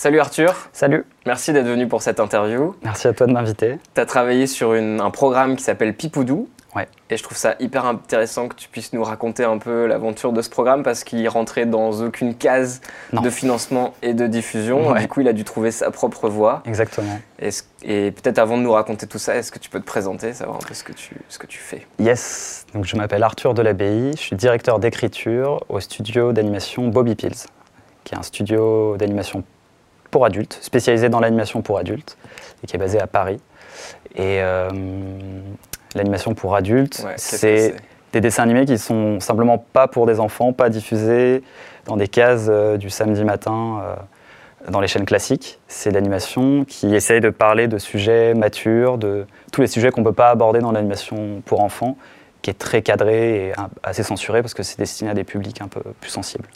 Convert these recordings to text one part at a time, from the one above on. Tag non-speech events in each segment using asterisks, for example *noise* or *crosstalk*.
Salut Arthur, Salut, merci d'être venu pour cette interview. merci à toi de m'inviter. Tu as travaillé sur une- un programme qui s'appelle Pipoudou. Ouais. Et je trouve ça hyper intéressant que tu puisses nous raconter un peu l'aventure de ce programme parce qu'il rentrait dans aucune case Non. de financement et de diffusion. Ouais. Du coup, il a dû trouver sa propre voie. Exactement. Et peut-être avant de nous raconter tout ça, est-ce que tu peux te présenter, savoir un peu ce que tu, ce que tu fais? Yes, donc je m'appelle Arthur Delabey, je suis directeur d'écriture au studio d'animation Bobby Pills, qui est un studio d'animation pour adultes, spécialisé dans l'animation pour adultes, et qui est basé à Paris. Et euh, l'animation pour adultes, Ouais, c'est des dessins animés qui sont simplement pas pour des enfants, pas diffusés dans des cases euh, du samedi matin euh, dans les chaînes classiques. C'est l'animation qui essaye de parler de sujets matures, de tous les sujets qu'on ne peut pas aborder dans l'animation pour enfants, qui est très cadré et assez censuré parce que c'est destiné à des publics un peu plus sensibles.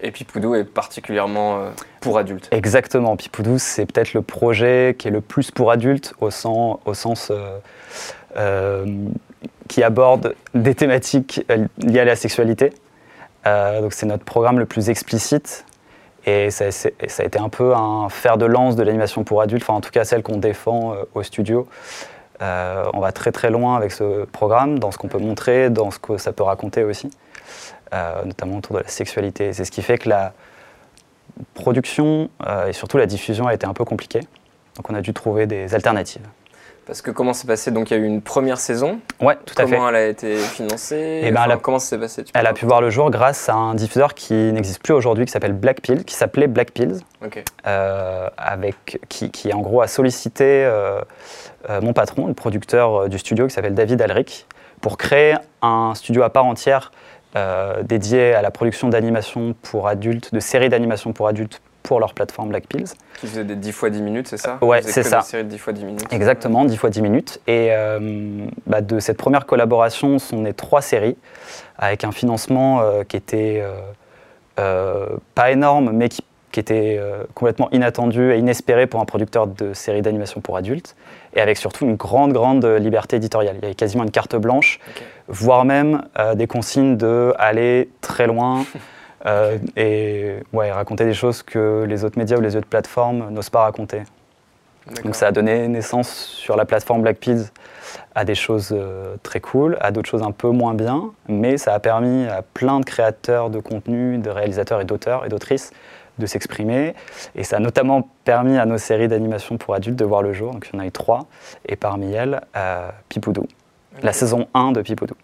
Et Pipoudou est particulièrement euh, pour adultes. Exactement, Pipoudou, c'est peut-être le projet qui est le plus pour adultes au sens, euh, euh, qui aborde des thématiques liées à la sexualité. Donc c'est notre programme le plus explicite et ça, et ça a été un peu un fer de lance de l'animation pour adultes, enfin en tout cas celle qu'on défend au studio. On va très très loin avec ce programme, dans ce qu'on peut montrer, dans ce que ça peut raconter aussi, euh, notamment autour de la sexualité. C'est ce qui fait que la production euh, et surtout la diffusion a été un peu compliquée. Donc on a dû trouver des alternatives. Parce que comment s'est passé Donc il y a eu une première saison. Ouais, tout à fait. comment elle a été financée? Eh ben, Enfin, elle a- Comment ça s'est passé? Elle a pu voir le jour grâce à un diffuseur qui n'existe plus aujourd'hui, qui s'appelle Black Pills, qui s'appelait Black Pills, euh, avec, qui, qui, en gros a sollicité euh, euh, mon patron, le producteur du studio, qui s'appelle David Alric, pour créer un studio à part entière euh, dédié à la production d'animation pour adultes, de séries d'animation pour adultes pour leur plateforme Black Pills. Qui faisait des 10 fois 10 minutes, c'est ça Ouais, Vous faisiez c'est ça. Des séries de 10 fois 10 minutes. Exactement, 10 fois 10 minutes. Et euh, bah, de cette première collaboration sont nées trois séries, avec un financement euh, qui était euh, euh, pas énorme, mais qui, qui était euh, complètement inattendu et inespéré pour un producteur de séries d'animation pour adultes, et avec surtout une grande, grande liberté éditoriale. Il y avait quasiment une carte blanche. Voire même euh, des consignes de aller très loin. *laughs* euh, et ouais, raconter des choses que les autres médias ou les autres plateformes n'osent pas raconter. Donc ça a donné naissance sur la plateforme Black Pills à des choses euh, très cool, à d'autres choses un peu moins bien, mais ça a permis à plein de créateurs de contenu, de réalisateurs et d'auteurs et d'autrices de s'exprimer. Et ça a notamment permis à nos séries d'animation pour adultes de voir le jour. Donc il y en a eu trois, et parmi elles, euh, Pipoudou, la saison 1 de Pipoudou.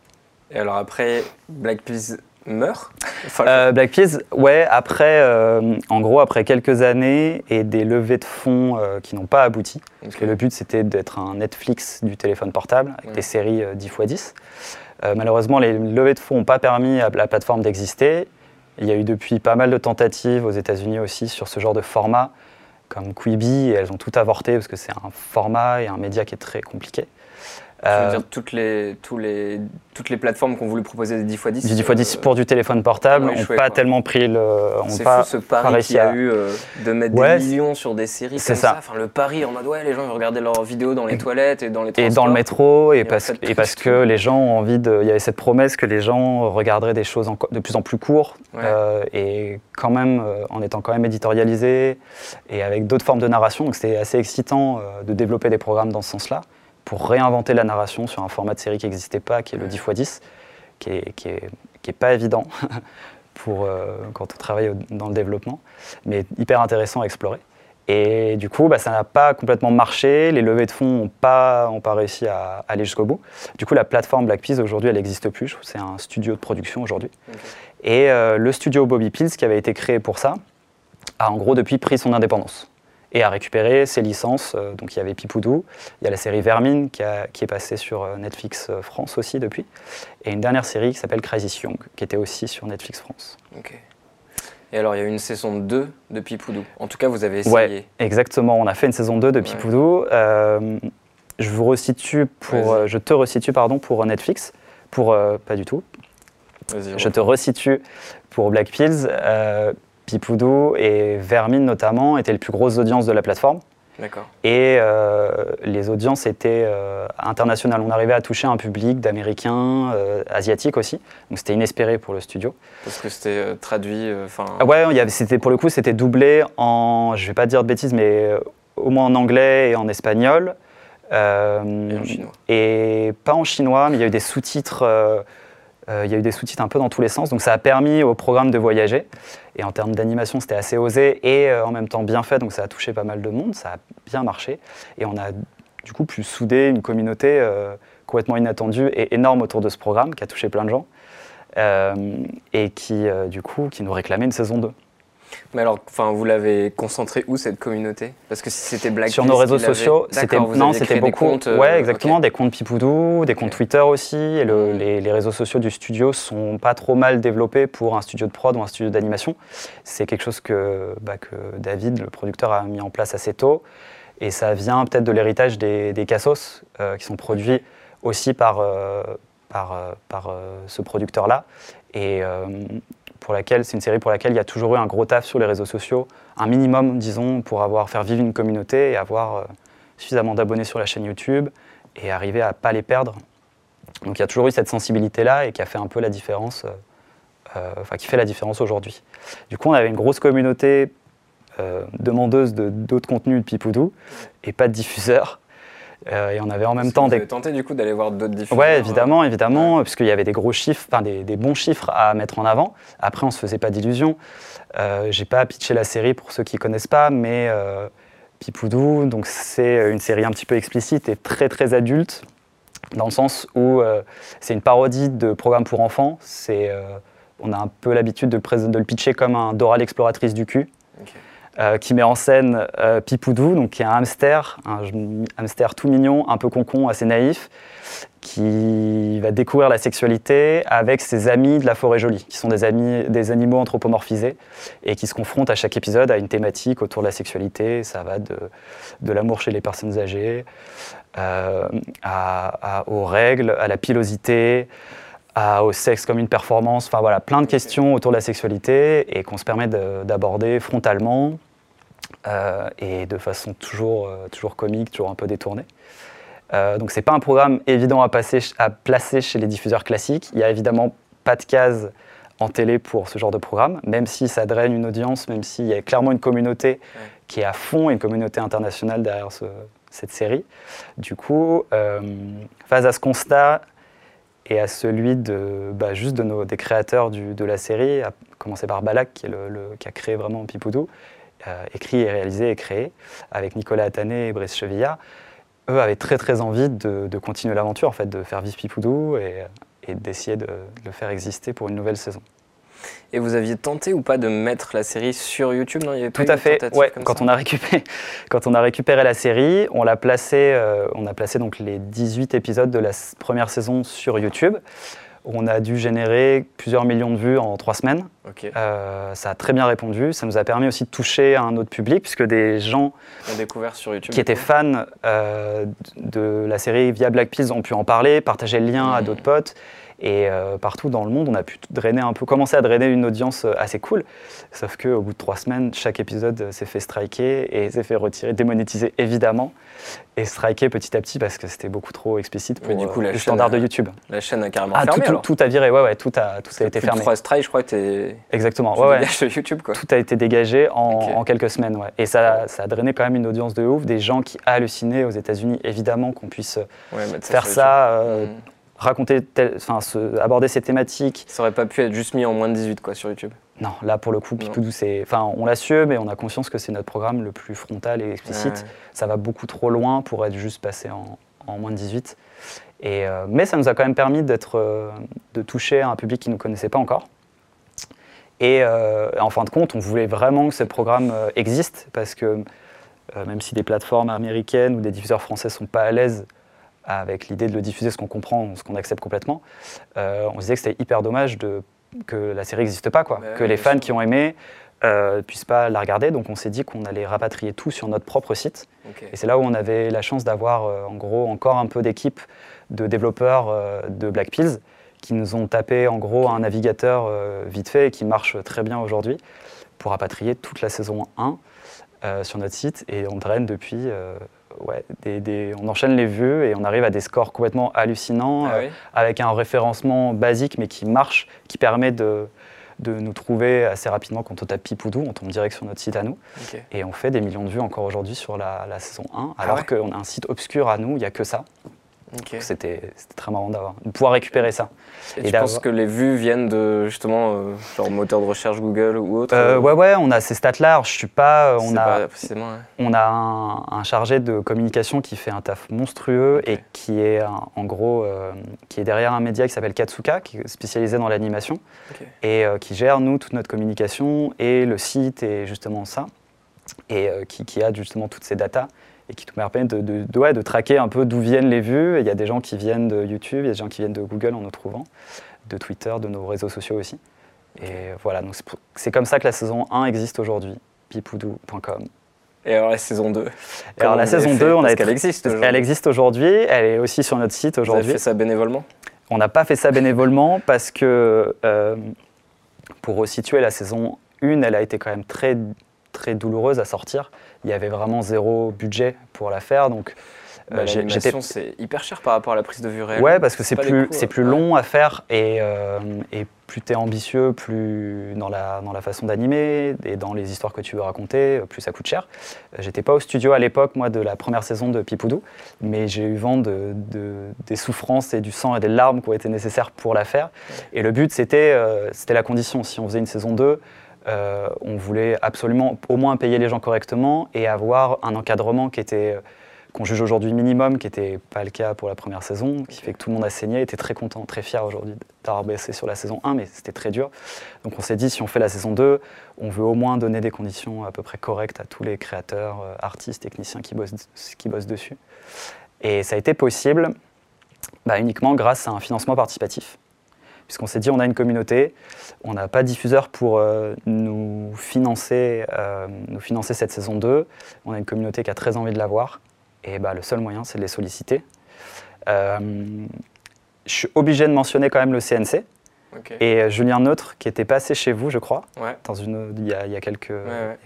Et alors après, Black Pills meurt Euh, Black Pills, ouais, après, euh, en gros, après quelques années et des levées de fonds euh, qui n'ont pas abouti, parce que le but c'était d'être un Netflix du téléphone portable avec des séries euh, 10 x 10. Euh, malheureusement, les levées de fonds n'ont pas permis à la plateforme d'exister. Il y a eu depuis pas mal de tentatives aux États-Unis aussi sur ce genre de format, comme Quibi, et elles ont tout avorté parce que c'est un format et un média qui est très compliqué. Euh, dire, toutes les, tous les, toutes les plateformes qui ont voulu proposer des 10 x 10. du 10 x 10 pour du téléphone portable ont n'ont échoué, pas quoi. tellement pris le. C'est pas, fou ce pari qu'il y a à- eu euh, de mettre Ouais, des millions sur des séries c'est comme ça. ça. Enfin, le pari en mode ouais, les gens ils regardaient leurs vidéos dans les toilettes et dans les Et transports. dans le métro, et, Et en parce, fait, et que les gens ont envie de. Il y avait cette promesse que les gens regarderaient des choses de plus en plus courtes, Ouais. euh, et quand même, en étant quand même éditorialisé, et avec d'autres formes de narration. Donc c'était assez excitant de développer des programmes dans ce sens-là, pour réinventer la narration sur un format de série qui n'existait pas, qui est le Ouais. 10 x 10, qui est, qui est, qui est pas évident *laughs* pour, euh, quand on travaille dans le développement, mais hyper intéressant à explorer. Et du coup, bah, ça n'a pas complètement marché. Les levées de fonds n'ont pas, ont pas réussi à aller jusqu'au bout. Du coup, la plateforme Black Peas, aujourd'hui, elle n'existe plus. C'est un studio de production aujourd'hui. Et euh, le studio Bobby Pills, qui avait été créé pour ça, a en gros depuis pris son indépendance et a récupéré ses licences. Euh, donc il y avait Pipoudou, il y a la série Vermine qui, a- qui est passée sur euh, Netflix euh, France aussi depuis, et une dernière série qui s'appelle Crisis Young, qui était aussi sur Netflix France. Et alors, il y a eu une saison 2 de Pipoudou. En tout cas, vous avez Ouais. essayé. Exactement, on a fait une saison 2 de Ouais. Pipoudou. Euh, je vous resitue pour, Vas-y. euh, je te resitue pardon pour Netflix, pour euh, pas du tout. Je te resitue pour Black Pills. Pipoudou et Vermine notamment étaient les plus grosses audiences de la plateforme. D'accord. Et euh, les audiences étaient euh, internationales. On arrivait à toucher un public d'Américains, euh, Asiatiques aussi. Donc c'était inespéré pour le studio. Parce que c'était traduit. Enfin. Ah ouais, y avait- pour le coup, c'était doublé en, je vais pas dire de bêtises, mais au moins en anglais et en espagnol. Et en chinois. et pas en chinois, mais il y a eu des sous-titres. Euh, il y a eu des sous-titres un peu dans tous les sens, donc ça a permis au programme de voyager. Et en termes d'animation, c'était assez osé et euh, en même temps bien fait, donc ça a touché pas mal de monde, ça a bien marché. Et on a du coup pu souder une communauté euh, complètement inattendue et énorme autour de ce programme qui a touché plein de gens et qui du coup qui nous réclamait une saison 2. Mais alors, enfin, vous l'avez concentré où cette communauté? Parce que si c'était Black Sur nos réseaux sociaux, c'était non, c'était beaucoup. Comptes, euh, ouais, exactement, des comptes Pipoudou, des comptes. Twitter aussi. Et le- Mm. les, les réseaux sociaux du studio sont pas trop mal développés pour un studio de prod ou un studio d'animation. C'est quelque chose que, bah, que David, le producteur, a mis en place assez tôt. Et ça vient peut-être de l'héritage des, des Cassos, euh, qui sont produits aussi par, euh, par, par ce producteur-là. Et pour laquelle, c'est une série pour laquelle il y a toujours eu un gros taf sur les réseaux sociaux, un minimum, disons, pour avoir faire vivre une communauté et avoir euh, suffisamment d'abonnés sur la chaîne YouTube et arriver à pas les perdre. Donc il y a toujours eu cette sensibilité-là et qui a fait un peu la différence, euh, euh, enfin qui fait la différence aujourd'hui. Du coup, on avait une grosse communauté demandeuse de d'autres contenus de Pipoudou et pas de diffuseurs. Euh, et on avait en même temps des tenté du coup d'aller voir d'autres diffuseurs Ouais, euh, évidemment, évidemment, puisqu'il y avait des gros chiffres, enfin des, des bons chiffres à mettre en avant. Après, on se faisait pas d'illusions. Euh, J'ai pas pitché la série pour ceux qui connaissent pas, mais euh, Pipoudou, donc c'est une série un petit peu explicite et très très adulte, dans le sens où euh, c'est une parodie de programme pour enfants. C'est, on a un peu l'habitude de, le prés- de le pitcher comme un Dora l'exploratrice du cul. Euh, qui met en scène euh, Pipoudou, donc qui est un hamster, un hamster tout mignon, un peu concon, assez naïf, qui va découvrir la sexualité avec ses amis de la forêt jolie, qui sont des, amis, des animaux anthropomorphisés et qui se confrontent à chaque épisode à une thématique autour de la sexualité. Ça va de, de l'amour chez les personnes âgées, euh, à- aux règles, à la pilosité, à- au sexe comme une performance. Enfin voilà, plein de questions autour de la sexualité et qu'on se permet de- d'aborder frontalement euh, et de façon toujours, euh, toujours comique, toujours un peu détournée. Euh, donc c'est pas un programme évident à, passer, à placer chez les diffuseurs classiques. Il y a évidemment pas de case en télé pour ce genre de programme, même si ça draine une audience, même s'il y a clairement une communauté qui est à fond, une communauté internationale derrière ce- cette série. Du coup, euh, face à ce constat et à celui de, bah, juste de des créateurs de la série, à commencer par Balak, qui, a créé vraiment Pipoudou, euh, écrit et réalisé et créé, avec Nicolas Attané et Brice Chevillard, eux avaient très très envie de, continuer l'aventure, en fait, de faire vivre Pipoudou et, et d'essayer de, de le faire exister pour une nouvelle saison. Et vous aviez tenté ou pas de mettre la série sur YouTube Non, il y avait pas Tout à fait. Ouais, quand ça? on a récupéré, *laughs* quand on a récupéré la série, on l'a placé, euh, on a placé donc les 18 épisodes de la première saison sur YouTube. On a dû générer plusieurs millions de vues en trois semaines. Euh, ça a très bien répondu. Ça nous a permis aussi de toucher un autre public, puisque des gens On a découvert sur YouTube. qui étaient fans euh, de la série via Black Pills ont pu en parler, partager le lien à Mhm. d'autres potes. Et euh, partout dans le monde, on a pu drainer un peu, commencer à drainer une audience euh, assez cool. Sauf qu'au bout de trois semaines, chaque épisode euh, s'est fait striker et s'est fait retirer, démonétiser évidemment, et striker petit à petit parce que c'était beaucoup trop explicite pour Mais du coup, la le chaîne standard de YouTube. La chaîne a carrément Ah, tout, fermé tout- alors. tout a viré, ouais, ouais, tout a, tout a été Plus de fermé. trois strikes, je crois que. Exactement, tu ouais, de YouTube quoi. Tout a été dégagé en, quelques semaines. Ouais. Et ça, ça a drainé quand même une audience de ouf, des gens qui hallucinaient aux États-Unis, évidemment, qu'on puisse Ouais, faire sur ça, euh. Raconter, tel- aborder ces thématiques. Ça aurait pas pu être juste mis en moins de 18 quoi sur YouTube. Non, là pour le coup, Pipoudou, c'est, enfin, on l'a su, mais on a conscience que c'est notre programme le plus frontal et explicite. Ouais. Ça va beaucoup trop loin pour être juste passé en, en moins de 18. Et, euh, mais ça nous a quand même permis d'être, euh, de toucher un public qui ne nous connaissait pas encore. Et euh, en fin de compte, on voulait vraiment que ce programme existe parce que même si des plateformes américaines ou des diffuseurs français sont pas à l'aise avec l'idée de le diffuser, ce qu'on comprend, ce qu'on accepte complètement, euh, on se disait que c'était hyper dommage de, que la série n'existe pas, quoi. Bah que les fans sûr. qui ont aimé ne puissent pas la regarder. Donc on s'est dit qu'on allait rapatrier tout sur notre propre site. Et c'est là où on avait la chance d'avoir euh, en gros encore un peu d'équipe de développeurs euh, de Black Pills qui nous ont tapé en gros un navigateur euh, vite fait et qui marche très bien aujourd'hui pour rapatrier toute la saison 1 sur notre site et on draine depuis. Ouais, on enchaîne les vues et on arrive à des scores complètement hallucinants Ah avec un référencement basique mais qui marche, qui permet de, de nous trouver assez rapidement quand on tape Pipoudou, on tombe direct sur notre site à nous. Et on fait des millions de vues encore aujourd'hui sur la, saison 1, alors ah qu'on a un site obscur à nous, il n'y a que ça. C'était très marrant d'avoir, de pouvoir récupérer ça. Et, tu penses que les vues viennent de justement euh, genre moteur de recherche Google ou autre euh, Ouais, ouais, on a ces stats-là. Je suis pas. On a, précisément, on a un, chargé de communication qui fait un taf monstrueux et qui est en gros euh, qui est derrière un média qui s'appelle Katsuka, qui est spécialisé dans l'animation et qui gère nous toute notre communication et le site et justement ça et qui, qui, a justement toutes ces datas et qui nous permet de, de, de, traquer un peu d'où viennent les vues. Il y a des gens qui viennent de YouTube, il y a des gens qui viennent de Google en nous trouvant, de Twitter, de nos réseaux sociaux aussi. Et voilà, c'est comme ça que la saison 1 existe aujourd'hui, pipoudou.com. Et alors la saison 2 Alors la saison 2, on a qu'elle existe aujourd'hui. Elle existe aujourd'hui, elle est aussi sur notre site aujourd'hui. Vous avez fait ça bénévolement On n'a pas fait ça bénévolement parce que, euh, pour resituer la saison 1, elle a été quand même très, très douloureuse à sortir il y avait vraiment zéro budget pour la faire. Donc, bah, L'animation, c'est hyper cher par rapport à la prise de vue réelle. Ouais, parce que c'est plus, c'est plus long à faire et, euh, et plus tu es ambitieux, plus dans la, dans la façon d'animer et dans les histoires que tu veux raconter, plus ça coûte cher. J'étais pas au studio à l'époque, moi, de la première saison de Pipoudou, mais j'ai eu vent de, des souffrances et du sang et des larmes qui ont été nécessaires pour la faire. Et le but, c'était euh, c'était la condition. Si on faisait une saison 2, euh, on voulait absolument au moins payer les gens correctement et avoir un encadrement qui était qu'on juge aujourd'hui minimum, qui n'était pas le cas pour la première saison, qui fait que tout le monde a saigné, était très content, très fier aujourd'hui d'avoir baissé sur la saison 1, mais c'était très dur. Donc on s'est dit, si on fait la saison 2, on veut au moins donner des conditions à peu près correctes à tous les créateurs, euh, artistes, techniciens qui bossent, qui bossent dessus. Et ça a été possible bah, uniquement grâce à un financement participatif puisqu'on s'est dit on a une communauté, on n'a pas de diffuseur pour euh, nous, financer, euh, nous financer cette saison 2, on a une communauté qui a très envie de la voir, et bah, le seul moyen c'est de les solliciter. Euh, je suis obligé de mentionner quand même le CNC. Et Julien Neutre, qui était passé chez vous, je crois, dans une, il, y a, quelques,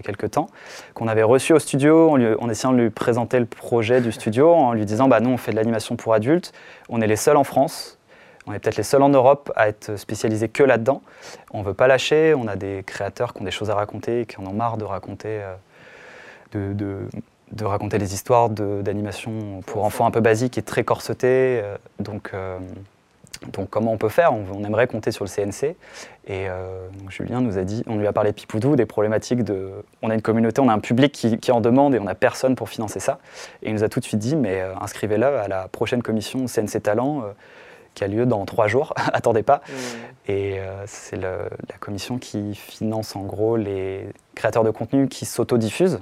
quelques temps, qu'on avait reçu au studio en, essayant de lui présenter le projet du studio, en lui disant bah, Nous, on fait de l'animation pour adultes, on est les seuls en France, on est peut-être les seuls en Europe à être spécialisés que là-dedans. On ne veut pas lâcher. On a des créateurs qui ont des choses à raconter, qui en ont marre de raconter, euh, de, raconter les histoires d'animation pour enfants un peu basiques et très corsetées. Euh, donc, euh, donc comment on peut faire? On, aimerait compter sur le CNC. Et Julien nous a dit, on lui a parlé de Pipoudou, des problématiques de... On a une communauté, on a un public qui, en demande et on n'a personne pour financer ça. Et il nous a tout de suite dit, mais inscrivez-le à la prochaine commission CNC Talent qui a lieu dans trois jours, *laughs* attendez pas. Mmh. Et euh, c'est la commission qui finance en gros les créateurs de contenu qui s'autodiffusent.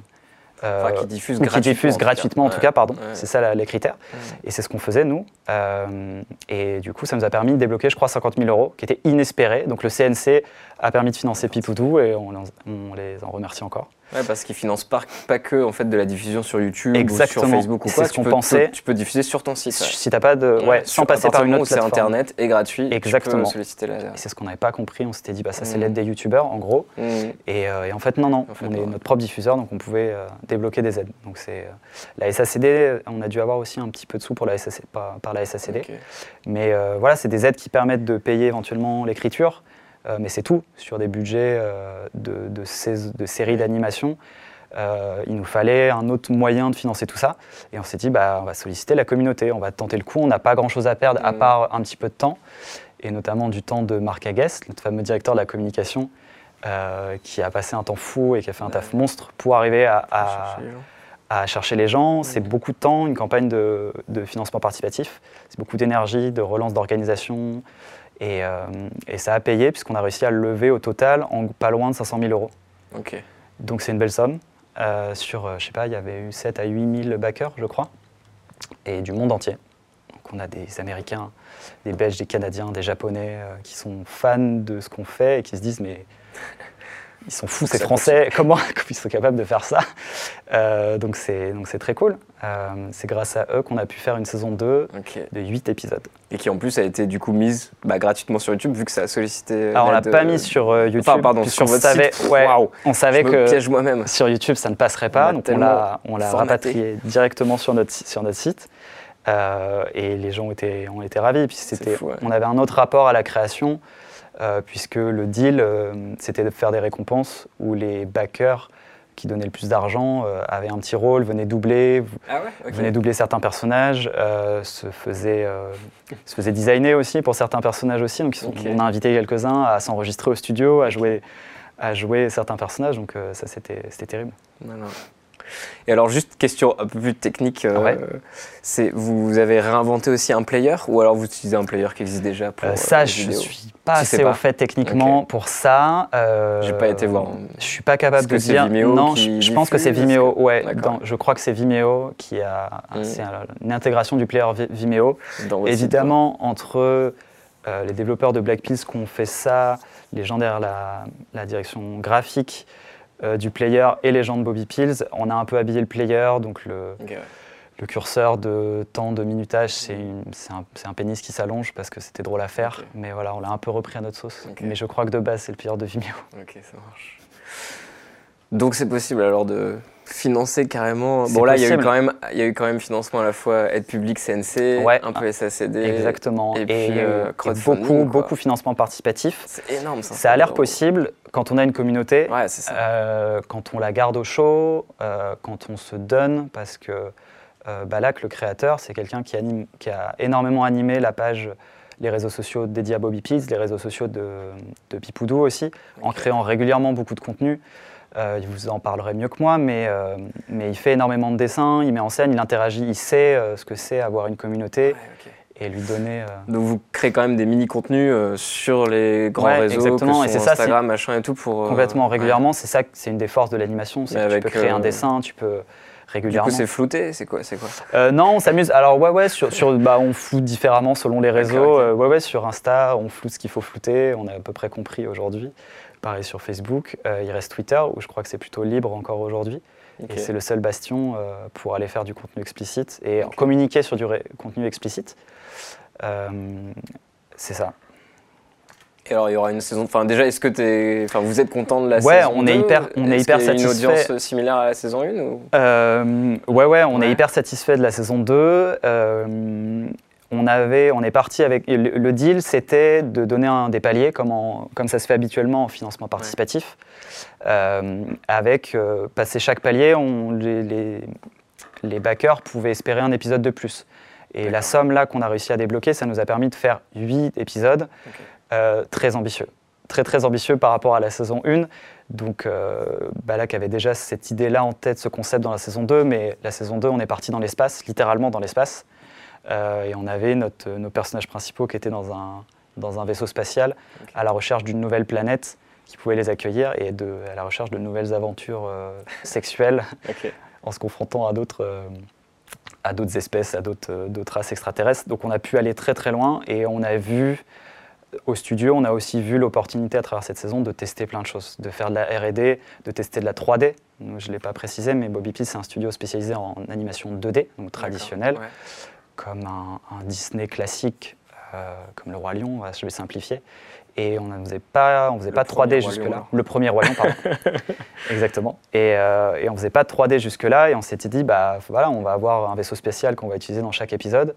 Euh, qui diffusent gratuitement, gratuitement en tout cas, pardon. C'est ça les critères. Mmh. Et c'est ce qu'on faisait nous. Euh, et du coup, ça nous a permis de débloquer, je crois, 50 000 euros, qui étaient inespérés. Donc le CNC a permis de financer Pipoudou et on, on les en remercie encore. Ouais, parce qu'ils financent pas, pas que en fait de la diffusion sur YouTube ou sur Facebook ou quoi. C'est ce qu'on pensait. Tu peux diffuser sur ton site. Si t'as pas de, ouais, sans passer par une autre C'est Internet et gratuit. Exactement. Tu peux solliciter la... C'est ce qu'on n'avait pas compris. On s'était dit bah ça c'est mmh. l'aide des YouTubeurs en gros. Mmh. Euh, et, en fait non non, on est notre propre diffuseur donc on pouvait euh, débloquer des aides. Donc c'est euh, la SACD. On a dû avoir aussi un petit peu de sous pour la par, par la SACD. Mais voilà, c'est des aides qui permettent de payer éventuellement l'écriture. Mais c'est tout sur des budgets de, de, de séries d'animation. Euh, il nous fallait un autre moyen de financer tout ça. Et on s'est dit, bah, on va solliciter la communauté, on va tenter le coup. On n'a pas grand-chose à perdre à mm. part un petit peu de temps, et notamment du temps de Marc Aguest, notre fameux directeur de la communication, euh, qui a passé un temps fou et qui a fait un taf monstre pour arriver à, à, chercher les gens. C'est beaucoup de temps, une campagne de, financement participatif. C'est beaucoup d'énergie, de relance d'organisation. Et, euh, et, ça a payé puisqu'on a réussi à le lever au total en pas loin de 500 000 euros. Donc c'est une belle somme. Euh, sur, euh, je sais pas, il y avait eu 7 à 8 000 backers, je crois, et du monde entier. Donc on a des Américains, des Belges, des Canadiens, des Japonais qui sont fans de ce qu'on fait et qui se disent mais ils sont fous, ces Français, *laughs* comment, ils sont capables de faire ça? Euh, Donc c'est donc c'est très cool. Euh, c'est grâce à eux qu'on a pu faire une saison 2 Ok. de 8 épisodes. Et qui en plus a été du coup mise bah, gratuitement sur YouTube vu que ça a sollicité. Alors on l'a pas euh, mis sur euh, YouTube, Enfin, pardon, sur votre savait, site. ouais, on savait Je que moi-même. sur YouTube ça ne passerait On pas, l'a donc on l'a on rapatrié directement sur notre, sur notre site. Euh, et les gens ont été, ont été ravis. Puis ouais. on avait un autre rapport à la création, euh, puisque le deal, euh, c'était de faire des récompenses où les backers qui donnaient le plus d'argent euh, avaient un petit rôle, venaient doubler, Ah ouais venaient doubler certains personnages, se, faisaient, se faisaient designer aussi pour certains personnages aussi. Donc ils sont- Ok. on a invité quelques-uns à s'enregistrer au studio, à jouer, à jouer certains personnages. Donc euh, ça, c'était, c'était terrible. Non, non. Et alors, juste question un peu plus technique, euh, Ouais. c'est vous avez réinventé aussi un player ou alors vous utilisez un player qui existe déjà pour Euh, euh, ça, les je vidéos? suis pas Tu assez pas? au fait techniquement pour ça. Euh, J'ai pas été voir. Je suis pas capable de dire. Vimeo non, je, je pense que c'est Vimeo. Que- Ouais, dans- je crois que c'est Vimeo qui a. Mm. Une intégration du player Vi- Vimeo. dans votre site, Évidemment, entre les développeurs de Black Pills qui ont fait ça, les gens derrière la, la direction graphique euh, du player et les gens de Bobby Pills, on a un peu habillé le player, donc le, ouais. curseur de temps de minutage, c'est un, pénis qui s'allonge parce que c'était drôle à faire. Mais voilà, on l'a un peu repris à notre sauce. Mais je crois que de base, c'est le player de Vimeo. Ok, ça marche. Donc c'est possible alors de financer carrément. Bon là, il y a eu quand même, il y a eu quand même financement à la fois aide publique CNC, Ouais. un peu SACD. Exactement. et puis, euh, crowdfunding, beaucoup, quoi. beaucoup financement participatif. C'est énorme ça. Ça a l'air possible quand on a une communauté. Ouais, c'est ça. Euh, quand on la garde au chaud, euh, quand on se donne, parce que euh, Balak, le créateur, c'est quelqu'un qui, anime- qui a énormément animé la page, les réseaux sociaux dédiés à Bobby Peas, les réseaux sociaux de, de Pipoudou aussi, en créant régulièrement beaucoup de contenu. Euh, il vous en parlerait mieux que moi, mais, euh, mais il fait énormément de dessins, il met en scène, il interagit, il sait euh, ce que c'est avoir une communauté Ouais, et lui donner. euh, Donc vous créez quand même des mini contenus sur les grands Ouais, réseaux, exactement, que et sont c'est ça, Instagram, machin et tout pour complètement ouais. régulièrement. C'est ça, c'est une des forces de l'animation, c'est que tu peux créer un dessin, tu peux Du régulièrement. coup, c'est flouté, c'est quoi, c'est quoi? Euh, non, on s'amuse. Alors ouais, ouais, sur, sur- bah, on floute différemment selon les réseaux. Euh, ouais, ouais, sur Insta, on floute ce qu'il faut flouter. On a à peu près compris aujourd'hui. Pareil sur Facebook. Euh, il reste Twitter où je crois que c'est plutôt libre encore aujourd'hui. Et c'est le seul bastion euh, pour aller faire du contenu explicite et communiquer sur du contenu explicite. Euh, c'est ça. Et alors, il y aura une saison. Enfin, déjà, est-ce que t'es, enfin, vous êtes content de la Ouais, saison on est 2? hyper- on est hyper y a une satisfait. audience similaire à la saison 1 ou? Euh, ouais, ouais, on Ouais. est hyper satisfait de la saison 2. Euh, on, avait, on est parti avec. Le, le deal, c'était de donner un, des paliers, comme, en- comme ça se fait habituellement en financement participatif. Euh, avec euh, passer chaque palier, on, les, les, les backers pouvaient espérer un épisode de plus. Et la somme là qu'on a réussi à débloquer, ça nous a permis de faire 8 épisodes euh, très ambitieux. Très très ambitieux par rapport à la saison 1. Donc euh, Balak avait déjà cette idée-là en tête, ce concept dans la saison 2, mais la saison 2, on est parti dans l'espace, littéralement dans l'espace. Euh, et on avait notre- nos personnages principaux qui étaient dans un, dans un vaisseau spatial à la recherche d'une nouvelle planète qui pouvait les accueillir et de, à la recherche de nouvelles aventures euh, *laughs* sexuelles en se confrontant à d'autres euh, à d'autres espèces, à d'autres races extraterrestres. Donc on a pu aller très très loin et on a vu au studio, on a aussi vu l'opportunité à travers cette saison de tester plein de choses, de faire de la R&D, de tester de la 3D. Donc, Je ne l'ai pas précisé, mais Bobby Peel, c'est un studio spécialisé en animation 2D, donc traditionnelle, ouais. Comme un, un Disney classique, euh, comme Le Roi Lion, je vais simplifier. Et on ne faisait pas, on faisait Le pas premier 3D Roi Lion, jusque-là. Le premier Roi Lion, pardon. *laughs* Exactement. Et, euh, et on faisait pas de 3D jusque-là, et on s'était dit, bah voilà, on va avoir un vaisseau spécial qu'on va utiliser dans chaque épisode.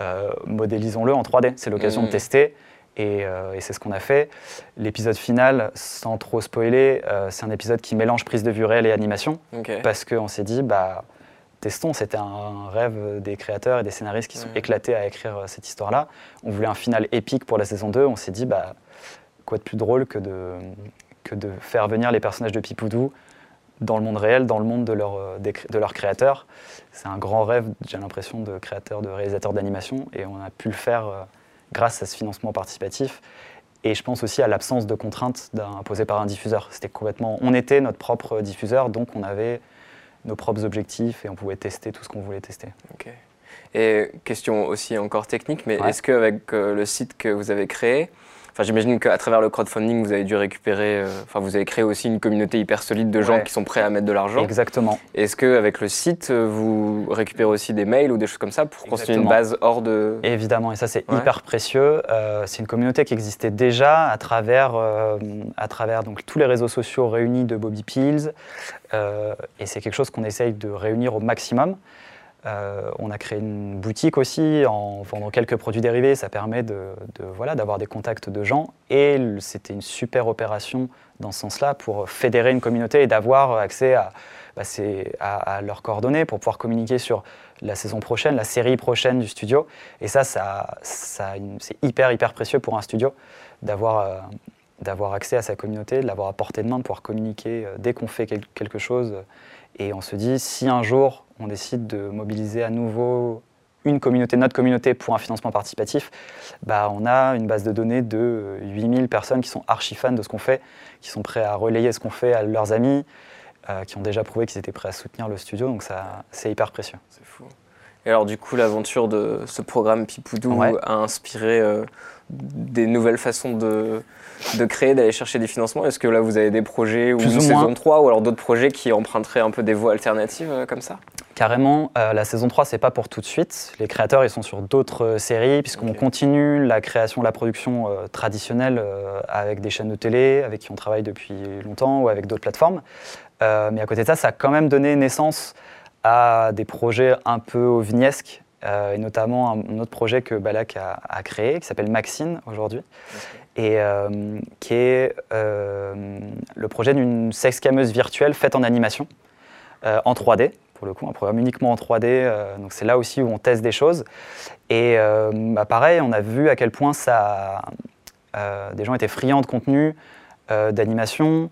Euh, modélisons-le en 3D. C'est l'occasion de tester. Et, euh, et c'est ce qu'on a fait. L'épisode final, sans trop spoiler, euh, c'est un épisode qui mélange prise de vue réelle et animation, parce qu'on s'est dit, bah, testons. C'était un rêve des créateurs et des scénaristes qui sont Ouais. éclatés à écrire euh, cette histoire-là. On voulait un final épique pour la saison 2. On s'est dit, bah, quoi de plus drôle que de, que de faire venir les personnages de Pipoudou dans le monde réel, dans le monde de leur, euh, de leurs créateurs. C'est un grand rêve, j'ai l'impression, de créateurs, de réalisateurs d'animation, et on a pu le faire euh, grâce à ce financement participatif. Et je pense aussi à l'absence de contraintes imposées par un diffuseur. C'était complètement, on était notre propre diffuseur, donc on avait nos propres objectifs et on pouvait tester tout ce qu'on voulait tester. Ok. Et question aussi encore technique, mais Ouais. est-ce qu'avec euh, le site que vous avez créé, Enfin, j'imagine qu'à travers le crowdfunding, vous avez dû récupérer, euh, enfin, vous avez créé aussi une communauté hyper solide de gens Ouais. qui sont prêts à mettre de l'argent. Exactement. Est-ce qu'avec le site, euh, vous récupérez aussi des mails ou des choses comme ça pour construire une base hors de. Évidemment, et ça c'est Ouais. hyper précieux. Euh, c'est une communauté qui existait déjà à travers, euh, à travers donc, tous les réseaux sociaux réunis de Bobby Pills. Euh, et c'est quelque chose qu'on essaye de réunir au maximum. Euh, on a créé une boutique aussi en vendant quelques produits dérivés. Ça permet de, voilà, d'avoir des contacts de gens. Et c'était une super opération dans ce sens-là pour fédérer une communauté et d'avoir accès à, bah, à, leurs coordonnées pour pouvoir communiquer sur la saison prochaine, la série prochaine du studio. Et ça, ça, c'est hyper, hyper précieux pour un studio d'avoir euh, d'avoir accès à sa communauté, de l'avoir à portée de main, de pouvoir communiquer euh, dès qu'on fait quel- quelque chose. Et on se dit, si un jour on décide de mobiliser à nouveau une communauté, notre communauté, pour un financement participatif, bah, on a une base de données de euh, 8000 personnes qui sont archi fans de ce qu'on fait, qui sont prêts à relayer ce qu'on fait à leurs amis, euh, qui ont déjà prouvé qu'ils étaient prêts à soutenir le studio. Donc ça, c'est hyper précieux. C'est fou. Et alors, du coup, l'aventure de ce programme Pipoudou Ouais. a inspiré euh, des nouvelles façons de, de créer, d'aller chercher des financements? Est-ce que là, vous avez des projets ou une saison moins. 3 ou alors d'autres projets qui emprunteraient un peu des voies alternatives euh, comme ça? Carrément, euh, la saison 3, c'est pas pour tout de suite. Les créateurs, ils sont sur d'autres euh, séries, puisqu'on continue la création, la production traditionnelle avec des chaînes de télé, avec qui on travaille depuis longtemps, ou avec d'autres plateformes. Mais à côté de ça, ça a quand même donné naissance à des projets un peu ovniesques, et notamment un, un autre projet que Balak a, a créé, qui s'appelle Maxine aujourd'hui, et euh, qui est euh, le projet d'une sexcameuse virtuelle faite en animation, euh, en 3D, pour le coup, un programme uniquement en 3D. euh, donc c'est là aussi où on teste des choses. Et euh, bah, pareil, on a vu à quel point ça, euh, des gens étaient friands de contenu, euh, d'animation,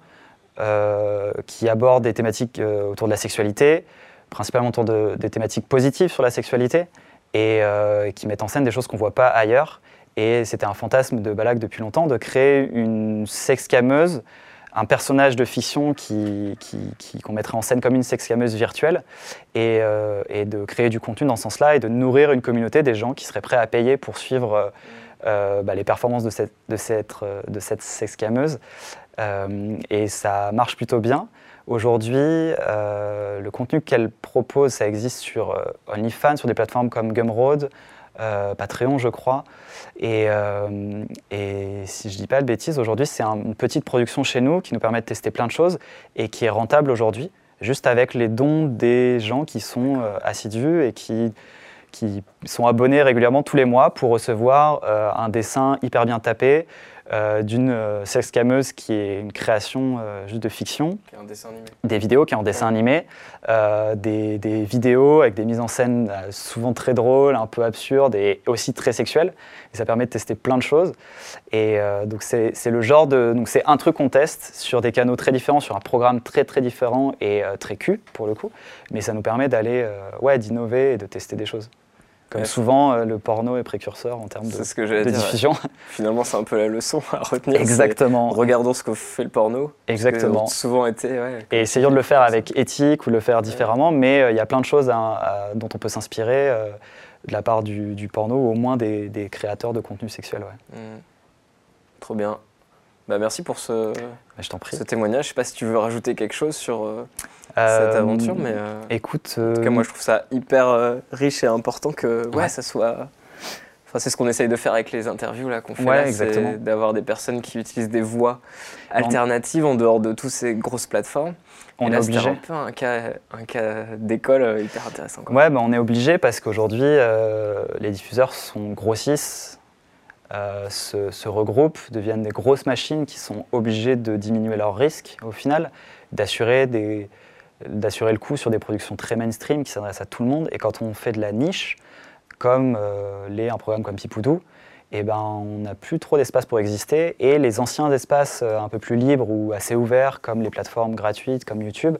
euh, qui abordent des thématiques euh, autour de la sexualité, principalement autour de, des thématiques positives sur la sexualité, et euh, qui mettent en scène des choses qu'on ne voit pas ailleurs. Et c'était un fantasme de Balak depuis longtemps de créer une sexcameuse, un personnage de fiction qui, qui- qui- qu'on mettrait en scène comme une sexcameuse virtuelle, et, euh, et de créer du contenu dans ce sens-là, et de nourrir une communauté des gens qui seraient prêts à payer pour suivre euh, bah, les performances de cette, de cette, de cette sexcameuse. Et ça marche plutôt bien. Aujourd'hui, euh, le contenu qu'elle propose, ça existe sur euh, OnlyFans, sur des plateformes comme Gumroad, euh, Patreon, je crois. Et, si je dis pas de bêtises, aujourd'hui, c'est un- une petite production chez nous qui nous permet de tester plein de choses et qui est rentable aujourd'hui, juste avec les dons des gens qui sont assidus et qui, qui sont abonnés régulièrement tous les mois pour recevoir un dessin hyper bien tapé euh, d'une euh, sexcameuse qui est une création euh, juste de fiction Qui est un dessin animé. des vidéos qui est en dessin animé, euh, des, des vidéos avec des mises en scène souvent très drôles, un peu absurdes et aussi très sexuelles. Et ça permet de tester plein de choses. Et donc c'est c'est le genre de... Donc c'est un truc qu'on teste sur des canaux très différents, sur un programme très très différent et très cul pour le coup. Mais ça nous permet d'aller, ouais, d'innover et de tester des choses. Comme Ouais. souvent, euh, le porno est précurseur en termes de, ce que de dire. ouais. diffusion. Finalement, c'est un peu la leçon à retenir. Exactement. Regardons ce que fait le porno. Exactement. souvent été. Ouais, Et essayons de le faire avec éthique ou de le faire différemment, mais euh, il y a plein de choses à- à- dont on peut s'inspirer euh, de la part du, du porno ou au moins des, des créateurs de contenu sexuel. Ouais. Mm. Trop bien. Bah, merci pour ce, je prie. ce témoignage. Je sais pas si tu veux rajouter quelque chose sur euh, cette Euh, aventure, mais euh, Écoute, en tout cas, moi, je trouve ça hyper riche et important que ouais, Ouais. ça soit. Enfin, c'est ce qu'on essaye de faire avec les interviews là qu'on fait Ouais, c'est d'avoir des personnes qui utilisent des voies alternatives en dehors de toutes ces grosses plateformes. on et est là, obligé. un peu un cas, un cas d'école hyper intéressant. quoi. Ouais, bah, on est obligé parce qu'aujourd'hui, euh, les diffuseurs sont grossissent, euh, se, se regroupent, deviennent des grosses machines qui sont obligées de diminuer leurs risques au final, d'assurer le coût sur des productions très mainstream qui s'adressent à tout le monde. Et quand on fait de la niche, comme euh, l'est un programme comme Pipoudou, eh ben, on n'a plus trop d'espace pour exister. Et les anciens espaces euh, un peu plus libres ou assez ouverts, comme les plateformes gratuites, comme YouTube,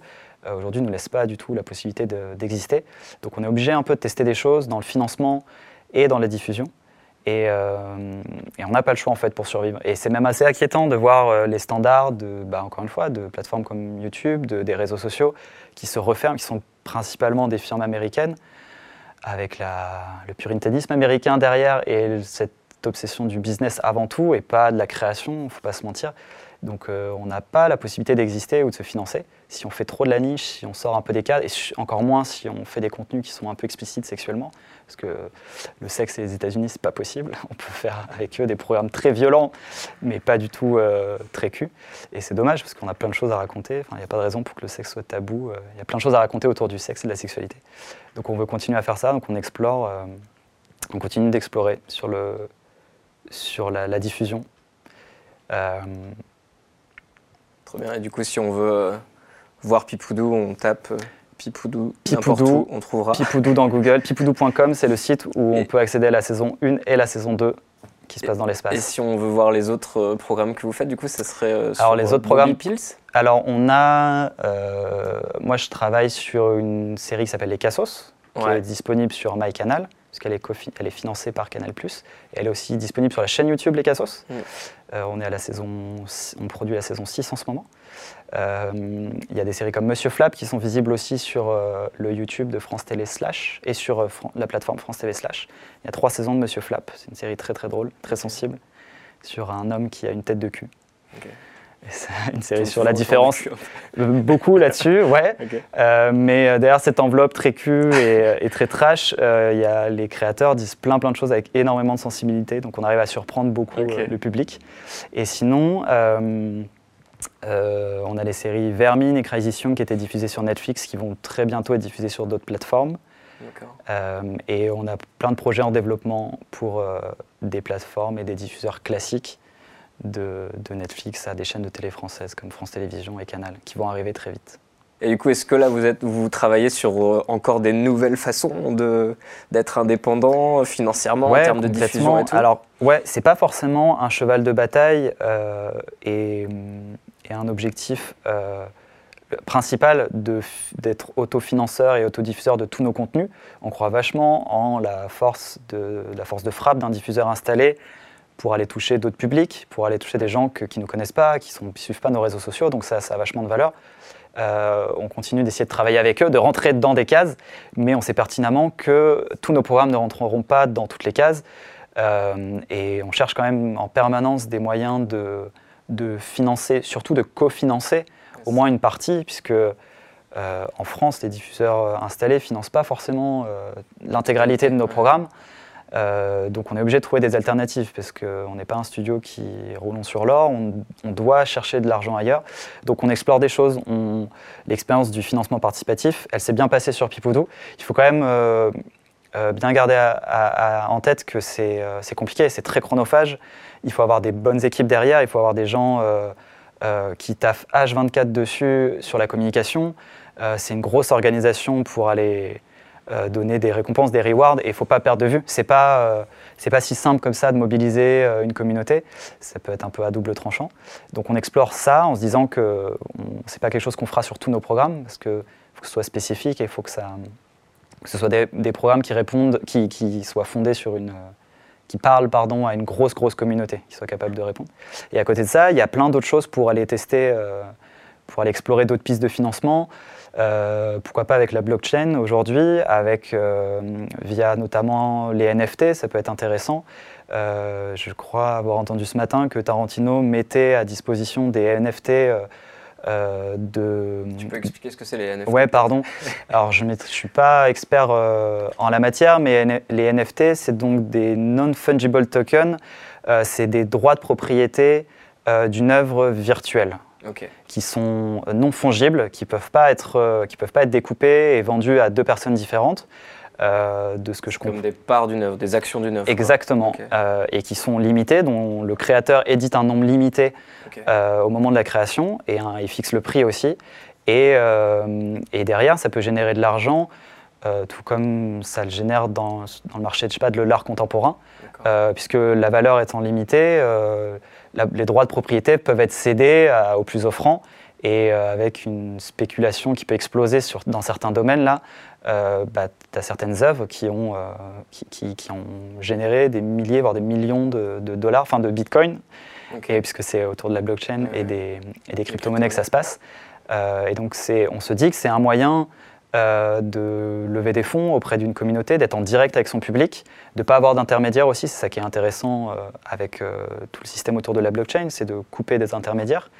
euh, aujourd'hui ne laissent pas du tout la possibilité de- d'exister. Donc on est obligé un peu de tester des choses dans le financement et dans la diffusion. Et, euh, et on n'a pas le choix en fait pour survivre. Et c'est même assez inquiétant de voir euh, les standards de, bah, encore une fois, de plateformes comme YouTube, de- des réseaux sociaux qui se referment, qui sont principalement des firmes américaines, avec le puritanisme américain derrière et cette obsession du business avant tout et pas de la création, il ne faut pas se mentir. Donc euh, on n'a pas la possibilité d'exister ou de se financer si on fait trop de la niche, si on sort un peu des cadres, et encore moins si on fait des contenus qui sont un peu explicites sexuellement, parce que le sexe et les États-Unis, c'est pas possible. *laughs* On peut faire avec eux des programmes très violents, mais pas du tout euh, très cul. Et c'est dommage, parce qu'on a plein de choses à raconter. Il n'y a pas de raison pour que le sexe soit tabou. Euh, il y a plein de choses à raconter autour du sexe et de la sexualité. Donc on veut continuer à faire ça, donc on explore, on continue d'explorer sur, le, sur la, diffusion. Très bien. Et du coup, si on veut euh, voir Pipoudou, on tape euh, Pipoudou, Pipoudou, on trouvera. Pipoudou dans Google. Pipoudou.com, c'est le site où on peut accéder à la saison 1 et la saison 2 qui se passe dans l'espace. Et si on veut voir les autres euh, programmes que vous faites, du coup, ça serait sur Alors les autres programmes. Pills? Alors on a, moi je travaille sur une série qui s'appelle Les Cassos, qui est disponible sur MyCanal puisqu'elle est, elle est financée par Canal+. Et elle est aussi disponible sur la chaîne YouTube Les Cassos. Mm. Euh, on, est à la saison, on produit la saison 6 en ce moment. Euh, il y a des séries comme Monsieur Flap qui sont visibles aussi sur euh, le YouTube de France Télé Slash et sur la plateforme France TV Slash. Il y a trois saisons de Monsieur Flap. C'est une série très très drôle, très sensible, sur un homme qui a une tête de cul. Une série sur la différence. Euh, beaucoup là-dessus, *laughs* ouais. Euh, mais euh, derrière cette enveloppe très cul et, très trash, y a, les créateurs disent plein plein de choses avec énormément de sensibilité, donc on arrive à surprendre beaucoup le public. Et sinon, on a les séries Vermine et Crazy qui étaient diffusées sur Netflix, qui vont très bientôt être diffusées sur d'autres plateformes. et on a plein de projets en développement pour des plateformes et des diffuseurs classiques de, Netflix à des chaînes de télé françaises comme France Télévisions et Canal, qui vont arriver très vite. Et du coup, est-ce que là, vous, êtes, vous travaillez sur euh, encore des nouvelles façons d'être indépendant euh, financièrement en termes de diffusion et tout Alors, ouais, c'est pas forcément un cheval de bataille euh, et, un objectif principal d'être autofinanceur et autodiffuseur de tous nos contenus. On croit vachement en la force de, la force de frappe d'un diffuseur installé pour aller toucher d'autres publics, pour aller toucher des gens qui ne nous connaissent pas, qui ne suivent pas nos réseaux sociaux, donc ça, a vachement de valeur. Euh, on continue d'essayer de travailler avec eux, de rentrer dans des cases, mais on sait pertinemment que tous nos programmes ne rentreront pas dans toutes les cases. Euh, et on cherche quand même en permanence des moyens de, financer, surtout de cofinancer au moins une partie, puisque euh, en France, les diffuseurs installés ne financent pas forcément l'intégralité de nos programmes. Euh, donc on est obligé de trouver des alternatives parce qu'on n'est pas un studio qui roulons sur l'or, on, doit chercher de l'argent ailleurs. Donc on explore des choses. L'expérience du financement participatif, elle s'est bien passée sur Pipoudou. Il faut quand même euh, euh, bien garder en tête que c'est compliqué, c'est très chronophage. Il faut avoir des bonnes équipes derrière, il faut avoir des gens qui taffent H24 dessus sur la communication. c'est une grosse organisation pour aller euh, donner des récompenses, des rewards, et il faut pas perdre de vue. Ce n'est pas, euh, pas si simple comme ça de mobiliser euh, une communauté, ça peut être un peu à double tranchant. Donc on explore ça en se disant que ce n'est pas quelque chose qu'on fera sur tous nos programmes, parce qu'il faut que ce soit spécifique et il faut que, ça, que ce soit des, des programmes qui répondent, qui, qui, soient fondés sur une qui parlent pardon, à une grosse, grosse communauté, qui soit capable de répondre. Et à côté de ça, il y a plein d'autres choses pour aller tester, pour aller explorer d'autres pistes de financement. Euh, pourquoi pas avec la blockchain aujourd'hui, avec euh, via notamment les NFT, ça peut être intéressant. Euh, je crois avoir entendu ce matin que Tarantino mettait à disposition des NFT de. Tu peux expliquer ce que c'est les NFT Ouais, pardon. Alors je ne suis pas expert en la matière, mais les NFT, c'est donc des non-fungible tokens. c'est des droits de propriété d'une œuvre virtuelle qui sont non fongibles, qui ne peuvent, pas être, euh, peuvent pas être découpés et vendus à deux personnes différentes. Euh, de ce que je Comme des parts d'une œuvre, des actions d'une œuvre. Exactement, euh, et qui sont limitées, dont le créateur édite un nombre limité au moment de la création, et il fixe le prix aussi. Et, et, derrière, ça peut générer de l'argent, tout comme ça le génère dans, dans le marché de, de l'art contemporain, puisque la valeur étant limitée, les droits de propriété peuvent être cédés aux plus offrants. Et euh, avec une spéculation qui peut exploser sur, dans certains domaines, là, euh, bah, tu as certaines œuvres qui ont, euh, qui, ont généré des milliers, voire des millions de, dollars, enfin de bitcoin, puisque c'est autour de la blockchain et, des, et des crypto-monnaies que ça se passe. et donc on se dit que c'est un moyen euh, de lever des fonds auprès d'une communauté, d'être en direct avec son public, de ne pas avoir d'intermédiaires aussi. C'est ça qui est intéressant euh, avec euh, tout le système autour de la blockchain, c'est de couper des intermédiaires.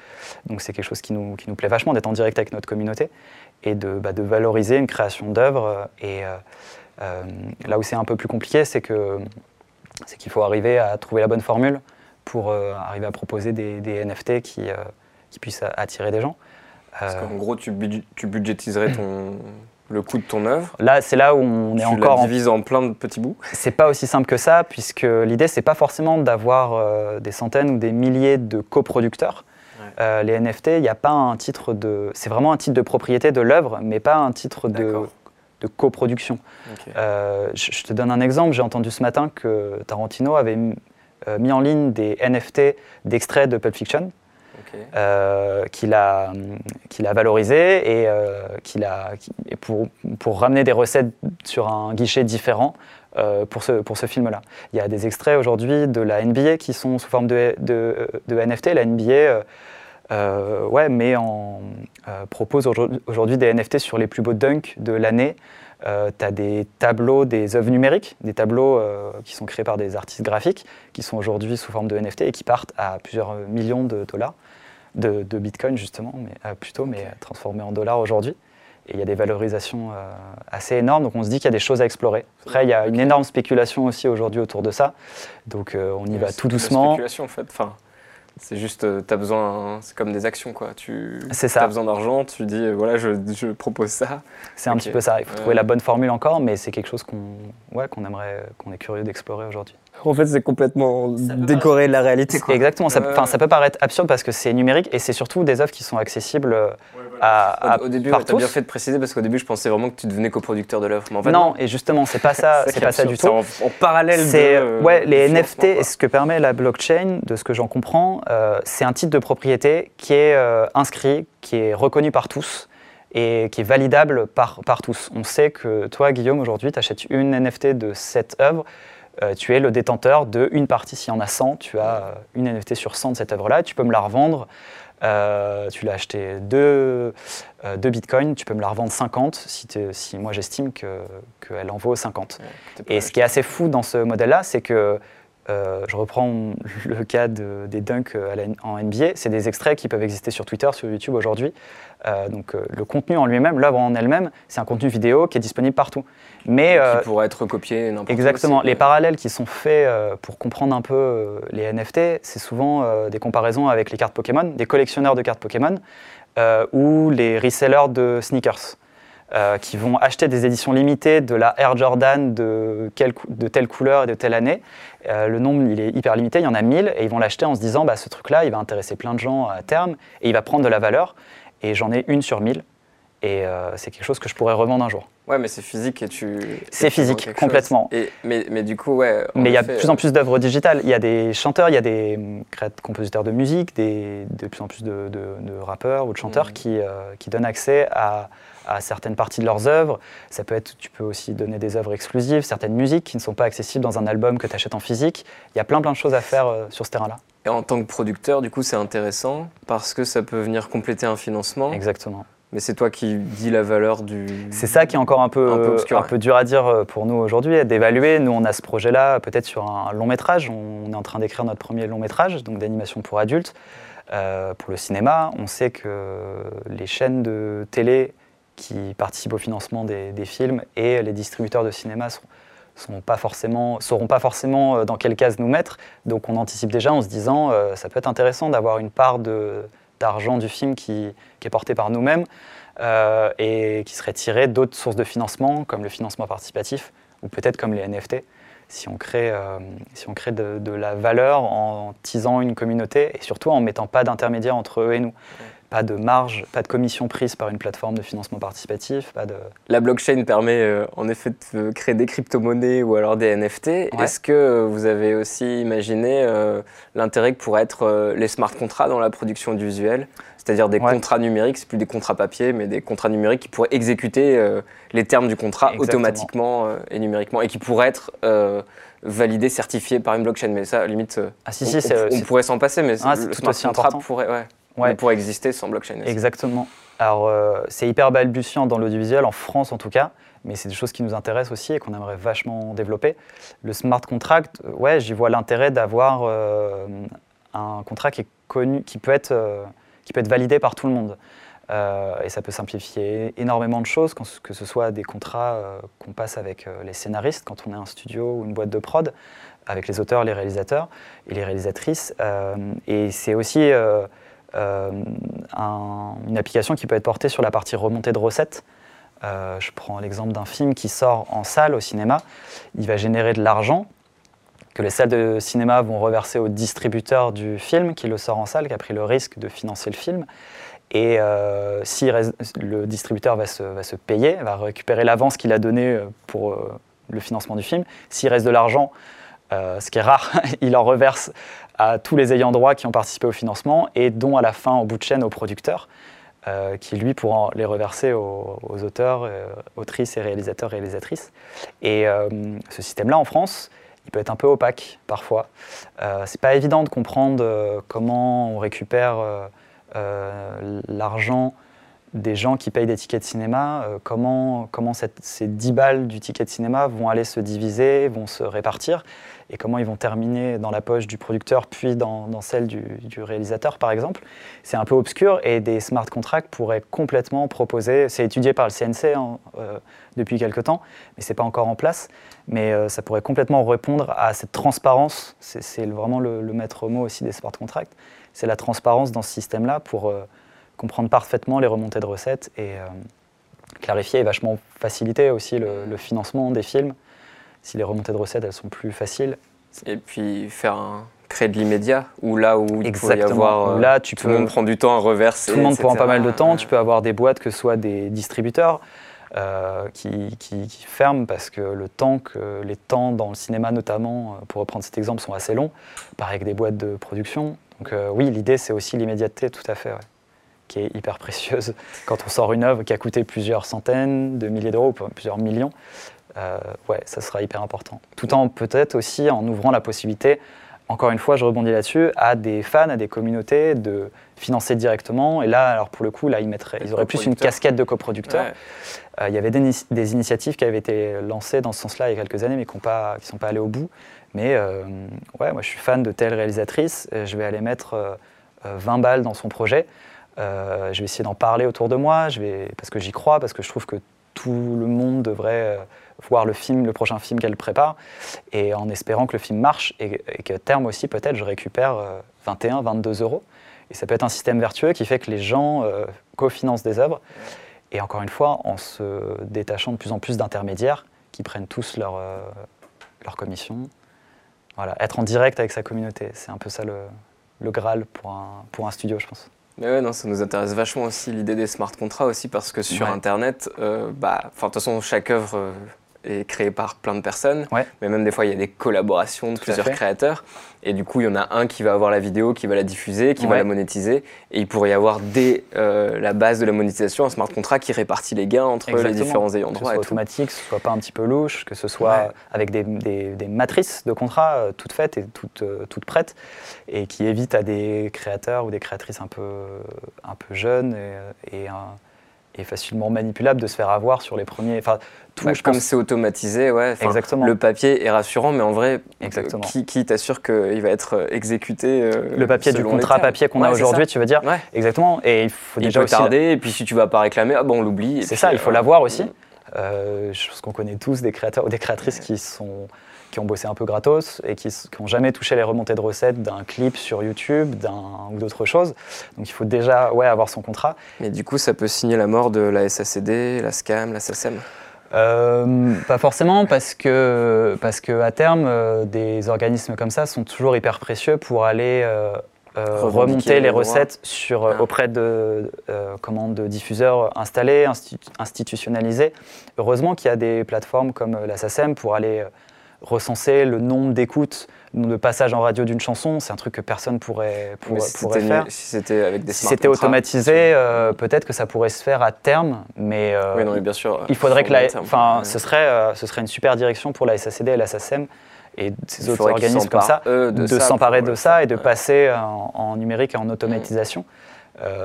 Donc c'est quelque chose qui nous, plaît vachement, d'être en direct avec notre communauté et de, bah, valoriser une création d'œuvres. Et là où c'est un peu plus compliqué, c'est qu'il faut arriver à trouver la bonne formule pour arriver à proposer des, NFT qui puissent attirer des gens. Parce qu'en gros, tu, tu budgétiserais ton, le coût de ton œuvre. Là, c'est là où on est encore. Tu divises en... plein de petits bouts. C'est pas aussi simple que ça, puisque l'idée, c'est pas forcément d'avoir euh, des centaines ou des milliers de coproducteurs. Euh, les NFT, il n'y a pas un titre de. C'est vraiment un titre de propriété de l'œuvre, mais pas un titre de, de coproduction. Euh, je, te donne un exemple. J'ai entendu ce matin que Tarantino avait mis en ligne des NFT d'extraits de Pulp Fiction. Euh, qu'il a, qu'il a valorisé et, euh, qu'il a, pour, pour, ramener des recettes sur un guichet différent euh, pour ce, pour ce film-là. Il y a des extraits aujourd'hui de la NBA qui sont sous forme de, de, de NFT. La NBA ouais, mais en, propose aujourd'hui des NFT sur les plus beaux dunks de l'année. tu as des tableaux, des œuvres numériques, des tableaux qui sont créés par des artistes graphiques, qui sont aujourd'hui sous forme de NFT et qui partent à plusieurs millions de dollars de, Bitcoin justement, mais, euh, plutôt, mais transformé en dollars aujourd'hui. Et il y a des valorisations euh, assez énormes, donc on se dit qu'il y a des choses à explorer. Après, il y a une énorme spéculation aussi aujourd'hui autour de ça, donc euh, on y va tout doucement. spéculation en fait. Enfin, c'est juste, tu as besoin, c'est comme des actions quoi. Tu as besoin d'argent, tu dis voilà, je, je propose ça. C'est un petit peu ça. Il faut trouver la bonne formule encore, mais c'est quelque chose qu'on ouais, qu'on aimerait, qu'on est curieux d'explorer aujourd'hui. *laughs* En fait, c'est complètement décoré de la réalité. Exactement. Ça, ça, peut paraître absurde parce que c'est numérique et c'est surtout des œuvres qui sont accessibles à, au, au, début, tu as bien fait de préciser parce qu'au début, je pensais vraiment que tu devenais coproducteur de l'œuvre. En fait, non, et justement, c'est pas ça. *laughs* c'est pas ça du tout. En, en, parallèle. C'est ouais, les NFT et ce que permet la blockchain, de ce que j'en comprends, euh, c'est un titre de propriété qui est euh, inscrit, qui est reconnu par tous et qui est validable par, par tous. On sait que toi, Guillaume, aujourd'hui, tu achètes une NFT de cette œuvre euh, tu es le détenteur de une partie. S'il y en a 100, tu as euh, une NFT sur 100 de cette œuvre-là, tu peux me la revendre. Euh, tu l'as acheté 2 bitcoins, tu peux me la revendre 50 si, si moi j'estime qu'elle en vaut 50. Et ce qui est assez fou dans ce modèle-là, c'est que je reprends le cas des dunks en NBA, c'est des extraits qui peuvent exister sur Twitter, sur YouTube aujourd'hui. donc le contenu en lui-même, l'œuvre en elle-même, c'est un contenu vidéo qui est disponible partout. Mais, qui euh, pourrait être copié n'importe Exactement. les parallèles qui sont faits euh, pour comprendre un peu euh, les NFT, c'est souvent des comparaisons avec les cartes Pokémon, des collectionneurs de cartes Pokémon ou les resellers de sneakers. qui vont acheter des éditions limitées de la Air Jordan de, de telle couleur et de telle année. Le nombre, il est hyper limité, il y en a 1000, et ils vont l'acheter en se disant, bah, ce truc-là, il va intéresser plein de gens à terme, et il va prendre de la valeur, et j'en ai une sur 1000. Et euh, c'est quelque chose que je pourrais revendre un jour. Ouais, mais c'est physique et tu. C'est physique, complètement. Et, mais, mais, du coup, ouais. Mais il y a de plus en plus d'œuvres digitales. Il y a des chanteurs, il y a des hum, compositeurs de musique, des, de plus en plus de, de, rappeurs ou de chanteurs mmh. qui, euh, qui, donnent accès à, à, certaines parties de leurs œuvres. Ça peut être, tu peux aussi donner des œuvres exclusives, certaines musiques qui ne sont pas accessibles dans un album que tu achètes en physique. Il y a plein plein de choses à faire euh, sur ce terrain-là. Et en tant que producteur, du coup, c'est intéressant parce que ça peut venir compléter un financement. Exactement. Mais c'est toi qui dis la valeur du. C'est ça qui est encore un peu, un peu, dur à dire euh, pour nous aujourd'hui, d'évaluer. Nous, on a ce projet-là peut-être sur un long métrage. On est en train d'écrire notre premier long métrage, donc d'animation pour adultes, euh, pour le cinéma. On sait que les chaînes de télé qui participent au financement des, films et les distributeurs de cinéma sont, sont pas forcément, sauront pas forcément euh, dans quelle case nous mettre. Donc on anticipe déjà en se disant ça peut être intéressant d'avoir une part de d'argent du film qui, est porté par nous-mêmes euh, et qui serait tiré d'autres sources de financement, comme le financement participatif ou peut-être comme les NFT. Si on crée, euh, crée de, la valeur en tisant une communauté et surtout en mettant pas d'intermédiaire entre eux et nous pas de marge, pas de commission prise par une plateforme de financement participatif. Pas de... La blockchain permet euh, en effet de créer des crypto-monnaies ou alors des NFT. Est-ce que vous avez aussi imaginé euh, l'intérêt que pourraient être euh, les smart contracts dans la production du visuel c'est-à-dire des contrats numériques, c'est plus des contrats papier, mais des contrats numériques qui pourraient exécuter les termes du contrat automatiquement et numériquement et qui pourraient être validés, certifiés par une blockchain. Mais ça, limite, ah, si, si, on, pourrait s'en passer, mais ah, le tout smart contract pourrait. Ouais. Ouais. pour exister sans blockchain. Exactement. Alors, c'est hyper balbutiant dans l'audiovisuel, en France en tout cas, mais c'est des choses qui nous intéressent aussi et qu'on aimerait vachement développer. Le smart contract, ouais, j'y vois l'intérêt d'avoir un contrat qui est connu, qui peut être, qui peut être validé par tout le monde. Euh, et ça peut simplifier énormément de choses, que ce soit des contrats euh, qu'on passe avec euh, les scénaristes quand on est un studio ou une boîte de prod, avec les auteurs, les réalisateurs et les réalisatrices. et c'est aussi une application qui peut être portée sur la partie remontée de recettes. je prends l'exemple d'un film qui sort en salle au cinéma. Il va générer de l'argent que les salles de cinéma vont reverser au distributeur du film qui le sort en salle, qui a pris le risque de financer le film. Et euh, si le distributeur va se, payer, va récupérer l'avance qu'il a donnée euh, pour euh, le financement du film, s'il reste de l'argent, ce qui est rare, *laughs* il en reverse à tous les ayants droit qui ont participé au financement et dont à la fin, au bout de chaîne, au producteur, qui lui pourra les reverser aux, auteurs, autrices et réalisateurs, réalisatrices. Et ce système-là, en France, il peut être un peu opaque parfois. c'est pas évident de comprendre comment on récupère euh, l'argent des gens qui payent des tickets de cinéma, euh, comment, comment ces 10 balles du ticket de cinéma vont aller se diviser, vont se répartir, et comment ils vont terminer dans la poche du producteur, puis dans, celle du, réalisateur, par exemple. C'est un peu obscur, et des smart contracts pourraient complètement proposer, c'est étudié par le CNC hein, euh, depuis quelque temps, mais ce n'est pas encore en place, mais ça pourrait complètement répondre à cette transparence, c'est vraiment le, le maître mot aussi des smart contracts, c'est la transparence dans ce système-là pour euh, comprendre parfaitement les remontées de recettes et euh, clarifier et vachement faciliter aussi le, financement des films. Si les remontées de recettes elles sont plus faciles. Et puis faire un créer de l'immédiat ou là où il peut y avoir euh, là, tu tout le monde prend du temps à reverser. Tout le monde prend pas mal de temps. Tu peux avoir des boîtes que ce soit des distributeurs. qui, qui, ferment parce que le temps que les temps dans le cinéma notamment, pour reprendre cet exemple, sont assez longs. Pareil avec des boîtes de production. Donc euh, oui, l'idée, c'est aussi l'immédiateté, tout à fait, qui est hyper précieuse. *laughs* Quand on sort une œuvre qui a coûté plusieurs centaines de milliers d'euros, plusieurs millions, euh, ouais, ça sera hyper important. Tout en peut-être aussi en ouvrant la possibilité, encore une fois, je rebondis là-dessus, à des fans, à des communautés de financer directement. Et là, alors pour le coup, là, ils, mettraient, ils auraient plus une casquette de coproducteurs. Euh, il y avait des, initiatives qui avaient été lancées dans ce sens-là il y a quelques années, mais qui ne sont pas allées au bout. Mais euh, ouais, moi je suis fan de telle réalisatrice, je vais aller mettre 20 euh, balles dans son projet. Je vais essayer d'en parler autour de moi, je vais, parce que j'y crois, parce que je trouve que tout le monde devrait voir le film, le prochain film qu'elle prépare, et en espérant que le film marche et, qu'à terme aussi peut-être je récupère 21, 22 euros. Et ça peut être un système vertueux qui fait que les gens cofinancent des œuvres. Et encore une fois, en se détachant de plus en plus d'intermédiaires qui prennent tous leur, euh, commission. Voilà, être en direct avec sa communauté, c'est un peu ça le, Graal pour un studio, je pense. Mais ouais, non, ça nous intéresse vachement aussi l'idée des smart contracts aussi parce que sur Internet, euh, bah, de toute façon, chaque œuvre euh, est créé par plein de personnes, mais même des fois il y a des collaborations de plusieurs créateurs, et du coup il y en a un qui va avoir la vidéo, qui va la diffuser, qui va la monétiser, et il pourrait y avoir dès euh, la base de la monétisation un smart contract qui répartit les gains entre les différents ayants droit. Que ce soit automatique, que ce soit pas un petit peu louche, que ce soit avec des, des, matrices de contrats euh, toutes faites et toutes, euh, toutes prêtes, et qui évite à des créateurs ou des créatrices un peu, un peu jeunes et, et et facilement manipulable de se faire avoir sur les premiers. Enfin, tout, bah, comme c'est automatisé, ouais. Exactement. Le papier est rassurant, mais en vrai, Exactement. qui, qui t'assure qu'il va être euh, exécuté euh, Le papier du contrat papier qu'on a aujourd'hui, tu veux dire ouais. Exactement. Et il faut déjà peut tarder, et puis si tu vas pas réclamer, ah bon, on l'oublie. C'est ça, il faut euh, l'avoir aussi. Euh, je pense qu'on connaît tous des créateurs ou des créatrices qui sont qui ont bossé un peu gratos et qui n'ont jamais touché les remontées de recettes d'un clip sur YouTube ou d'autres choses. Donc il faut déjà ouais, avoir son contrat. Mais du coup, ça peut signer la mort de la SACD, la SCAM, la SACEM euh, pas forcément parce que, parce que à terme, euh, des organismes comme ça sont toujours hyper précieux pour aller euh, remonter les recettes sur, ah. auprès de, commandes de diffuseurs installés, institutionnalisés. Heureusement qu'il y a des plateformes comme la SACEM pour aller recenser le nombre d'écoutes, le nombre de passages en radio d'une chanson, c'est un truc que personne pourrait, pourrait, faire. Si c'était avec des Si c'était automatisé, euh, peut-être que ça pourrait se faire à terme, mais, euh, oui, non, bien sûr, il faudrait que la, enfin, ce serait, euh, ce serait une super direction pour la SACD et la SACEM et ces autres organismes comme ça, de, s'emparer de ça et de passer en, numérique et en automatisation.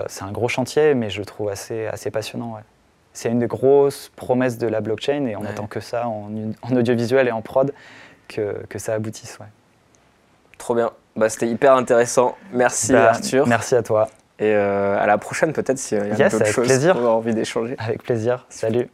c'est un gros chantier, mais je le trouve assez, assez passionnant. C'est une des grosses promesses de la blockchain et on n'attend que ça en, audiovisuel et en prod que, que ça aboutisse. Trop bien. Bah, C'était hyper intéressant. Merci bah, Arthur. Merci à toi. Et à la prochaine peut-être s'il y a yes, d'autres choses qu'on a envie d'échanger. Avec plaisir. Salut.